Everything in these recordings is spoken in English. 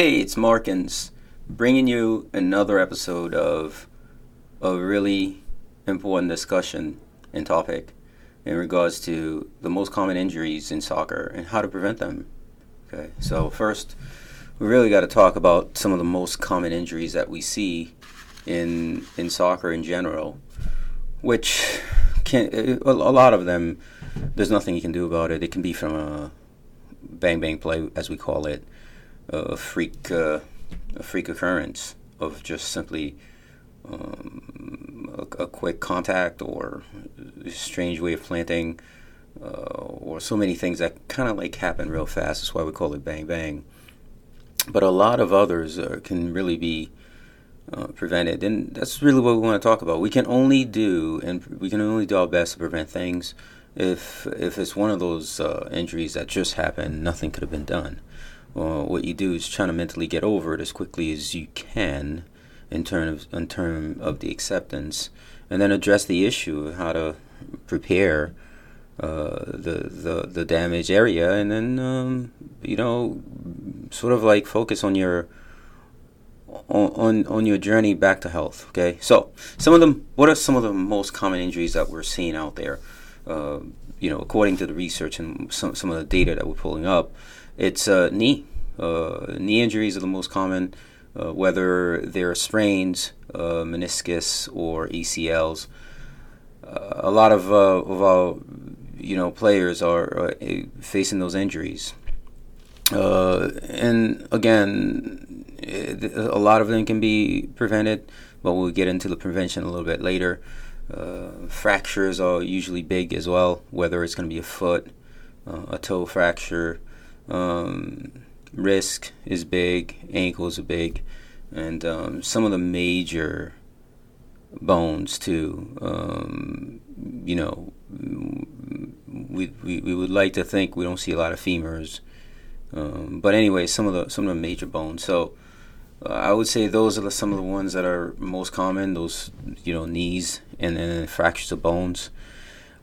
Hey, it's Markins, bringing you another episode of a really important discussion and topic in regards to the most common injuries in soccer and how to prevent them. Okay, so first, we really got to talk about some of the most common injuries that we see in in soccer in general, which can a lot of them. There's nothing you can do about it. It can be from a bang bang play, as we call it, a freak uh, a freak occurrence of just simply um, a, a, quick contact or a strange way of planting uh, or so many things that kind of like happen real fast. That's why we call it bang bang. But a lot of others uh, can really be uh, prevented, and that's really what we want to talk about. We can only do, and we can only do our best to prevent things. If if it's one of those uh, injuries that just happened, nothing could have been done uh, what you do is trying to mentally get over it as quickly as you can in terms of, in term of the acceptance, and then address the issue of how to prepare uh, the the the damaged area, and then um, you know, sort of like focus on your on on your journey back to health. Okay, so some of them. What are some of the most common injuries that we're seeing out there? Uh, you know, according to the research and some some of the data that we're pulling up, it's uh, knee. Uh, knee injuries are the most common, uh, whether they're sprains, uh, meniscus, or ACLs. Uh, a lot of, uh, of our you know players are facing those injuries, and again, a lot of them can be prevented, but we'll get into the prevention a little bit later. Uh, fractures are usually big as well, whether it's going to be a foot, uh, a toe fracture, um, wrist is big, ankles are big, and um, some of the major bones too. Um, you know, we, we we would like to think we don't see a lot of femurs, um, but anyway, some of the some of the major bones. So. Uh, I would say those are the, some of the ones that are most common. Those, you know, knees and then fractures of bones,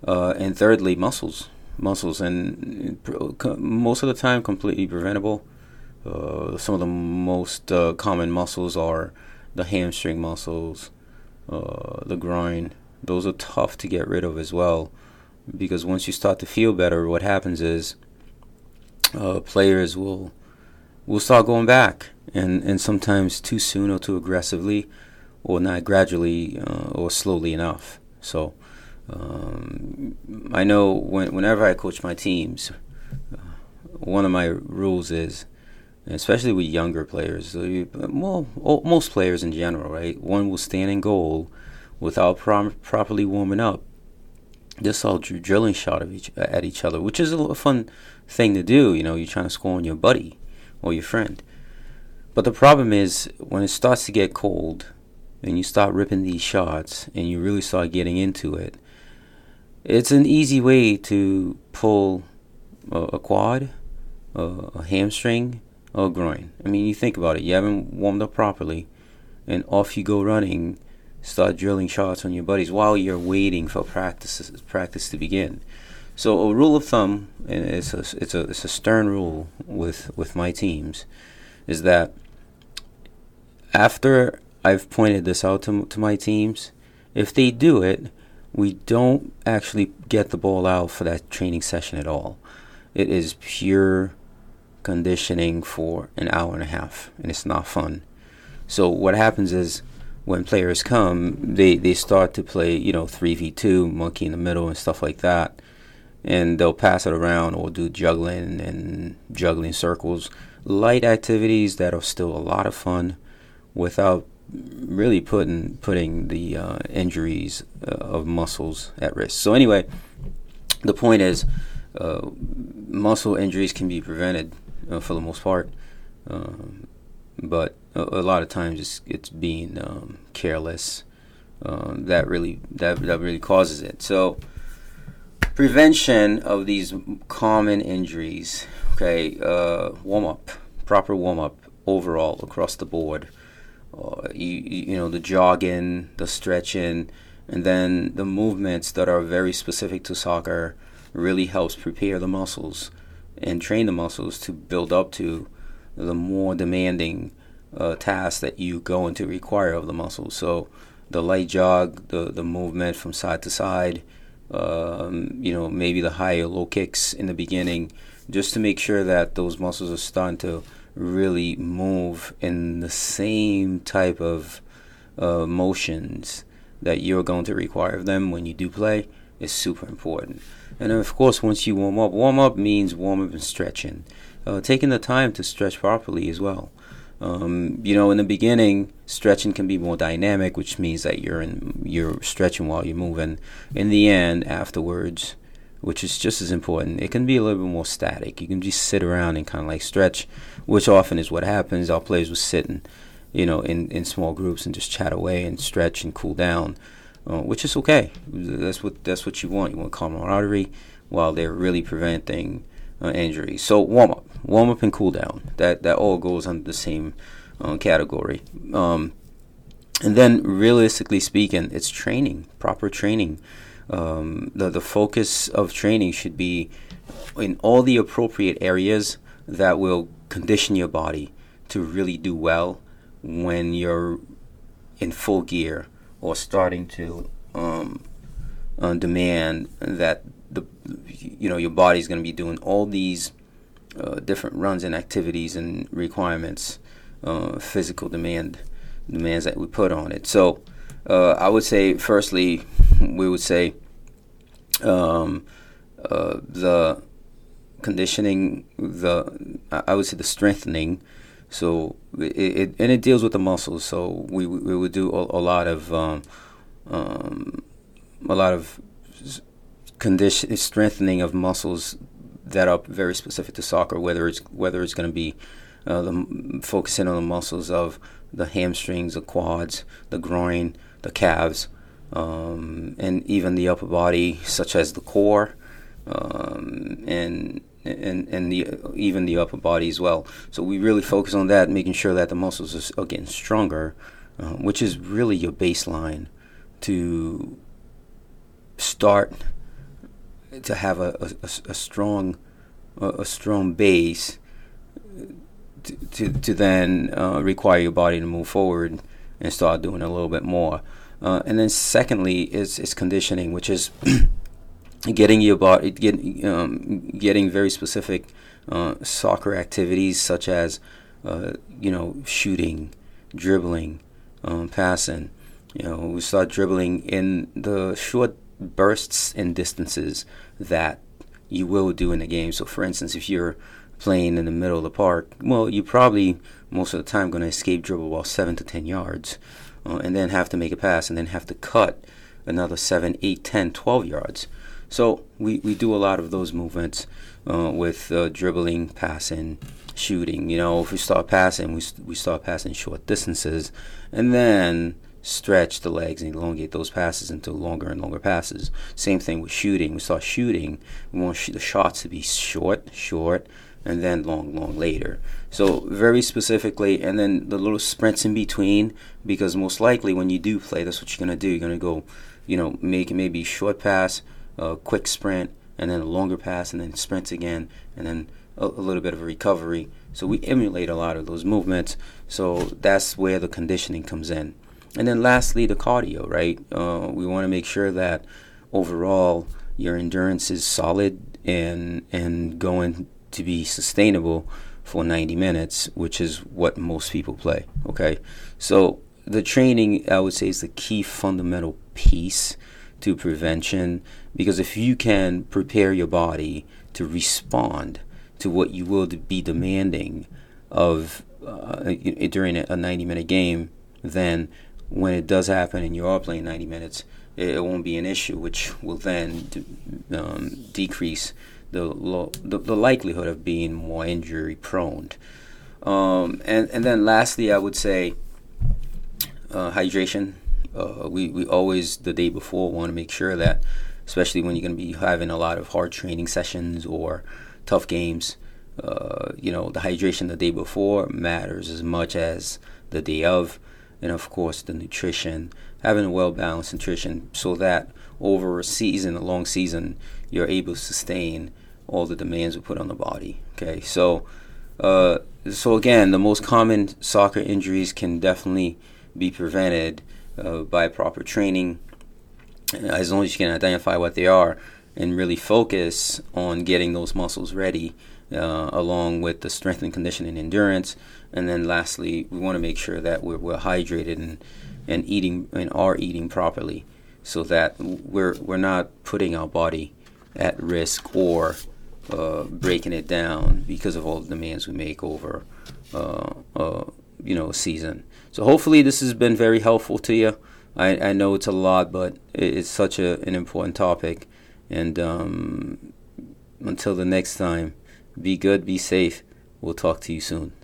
uh, and thirdly, muscles muscles, and most of the time completely preventable. Uh, some of the most uh, common muscles are the hamstring muscles, uh, the groin. Those are tough to get rid of as well, because once you start to feel better, what happens is uh, players will will start going back, and and sometimes too soon or too aggressively, or not gradually uh, or slowly enough. So um, I know when, whenever I coach my teams, uh, one of my rules is, especially with younger players, uh, well, most players in general, right? One will stand in goal without prom- properly warming up. Just all drilling shot of each, at each other, which is a fun thing to do. You know, you're trying to score on your buddy or your friend. But the problem is when it starts to get cold and you start ripping these shots and you really start getting into it, it's an easy way to pull a, quad, a, a hamstring, or a groin. I mean, you think about it. You haven't warmed up properly, and off you go running. Start drilling shots on your buddies while you're waiting for practice practice to begin. So a rule of thumb, and it's a it's a it's a stern rule with with my teams, is that after I've pointed this out to to my teams, if they do it, we don't actually get the ball out for that training session at all. It is pure conditioning for an hour and a half, and it's not fun. So what happens is when players come, they, they start to play, you know, 3v2, monkey in the middle, and stuff like that. And they'll pass it around or do juggling and juggling circles. Light activities that are still a lot of fun without really putting putting the uh, injuries uh, of muscles at risk. So anyway, the point is, uh, muscle injuries can be prevented uh, for the most part, um, but a, a, lot of times it's it's being um, careless um, that really that that really causes it. So prevention of these common injuries. Okay, uh, warm up, proper warm up overall across the board uh, you, you know the jogging, the stretching, and then the movements that are very specific to soccer really helps prepare the muscles and train the muscles to build up to the more demanding uh, task that you going to require of the muscles. So the light jog, the the movement from side to side, um, you know, maybe the high or low kicks in the beginning, just to make sure that those muscles are starting to really move in the same type of uh, motions that you're going to require of them when you do play is super important. And then of course, once you warm up, warm up means warm up and stretching. Uh, taking the time to stretch properly as well. Um, you know, in the beginning, stretching can be more dynamic, which means that you're in you're stretching while you're moving. In the end, afterwards, which is just as important, it can be a little bit more static. You can just sit around and kind of like stretch, which often is what happens. Our players will sit and you know, in, in small groups and just chat away and stretch and cool down, uh, which is okay. That's what that's what you want. You want camaraderie while they're really preventing uh, injury. So warm up, warm up and cool down. That that all goes under the same uh, category. Um, and then, realistically speaking, it's training, proper training. Um, the the focus of training should be in all the appropriate areas that will condition your body to really do well when you're in full gear or starting to um, uh, demand that the you know your body's going to be doing all these uh, different runs and activities and requirements, uh, physical demand demands that we put on it. So uh, I would say, firstly, we would say um, uh, the conditioning, the I would say the strengthening so it, it, and it deals with the muscles. So we we would do a, a lot of um, um, a lot of condition strengthening of muscles that are very specific to soccer. Whether it's whether it's going to be uh, the, focusing on the muscles of the hamstrings, the quads, the groin, the calves, um, and even the upper body, such as the core, um, and and and the even the upper body as well. So we really focus on that, making sure that the muscles are, getting stronger, uh, which is really your baseline to start to have a, a, a strong a, strong base to, to, then uh, require your body to move forward and start doing a little bit more. Uh, and then secondly is, is conditioning, which is getting your body getting um, getting very specific uh, soccer activities such as uh, you know shooting, dribbling, um, passing. You know, we start dribbling in the short bursts and distances that you will do in the game. So, for instance, if you're playing in the middle of the park, well, you probably most of the time going to escape dribble ball seven to ten yards, uh, and then have to make a pass, and then have to cut another seven, eight, ten, twelve yards. So we, we do a lot of those movements uh, with uh, dribbling, passing, shooting. You know, if we start passing, we, we start passing short distances and then stretch the legs and elongate those passes into longer and longer passes. Same thing with shooting. We start shooting, we want sh- the shots to be short, short, and then long, long later. So very specifically, and then the little sprints in between, because most likely when you do play, that's what you're gonna do. You're gonna go, you know, make maybe short pass, a quick sprint, and then a longer pass, and then sprints again, and then a, a, little bit of a recovery. So we emulate a lot of those movements. So that's where the conditioning comes in. And then lastly, the cardio, right? Uh, we want to make sure that overall your endurance is solid and and going to be sustainable for 90 minutes, which is what most people play. Okay, so the training I would say is the key fundamental piece to prevention because if you can prepare your body to respond to what you will be demanding of uh, during a 90 minute game, then when it does happen and you are playing 90 minutes, it, won't be an issue, which will then um, decrease the, lo- the, the likelihood of being more injury prone. Um, and and then lastly, I would say uh, hydration uh, we, we always the day before want to make sure that especially when you're going to be having a lot of hard training sessions or tough games uh, you know the hydration the day before matters as much as the day of and of course the nutrition having a well balanced nutrition so that over a season a long season you're able to sustain all the demands we put on the body okay? So uh, so again, the most common soccer injuries can definitely be prevented uh, by proper training, as long as you can identify what they are and really focus on getting those muscles ready, uh, along with the strength and conditioning endurance. And then lastly, we want to make sure that we're, we're hydrated and, and eating and are eating properly, so that we're we're not putting our body at risk or uh, breaking it down because of all the demands we make over uh, uh, you know season. So hopefully this has been very helpful to you. I, I know it's a lot, but it's such a, an important topic. And um, until the next time, be good, be safe. We'll talk to you soon.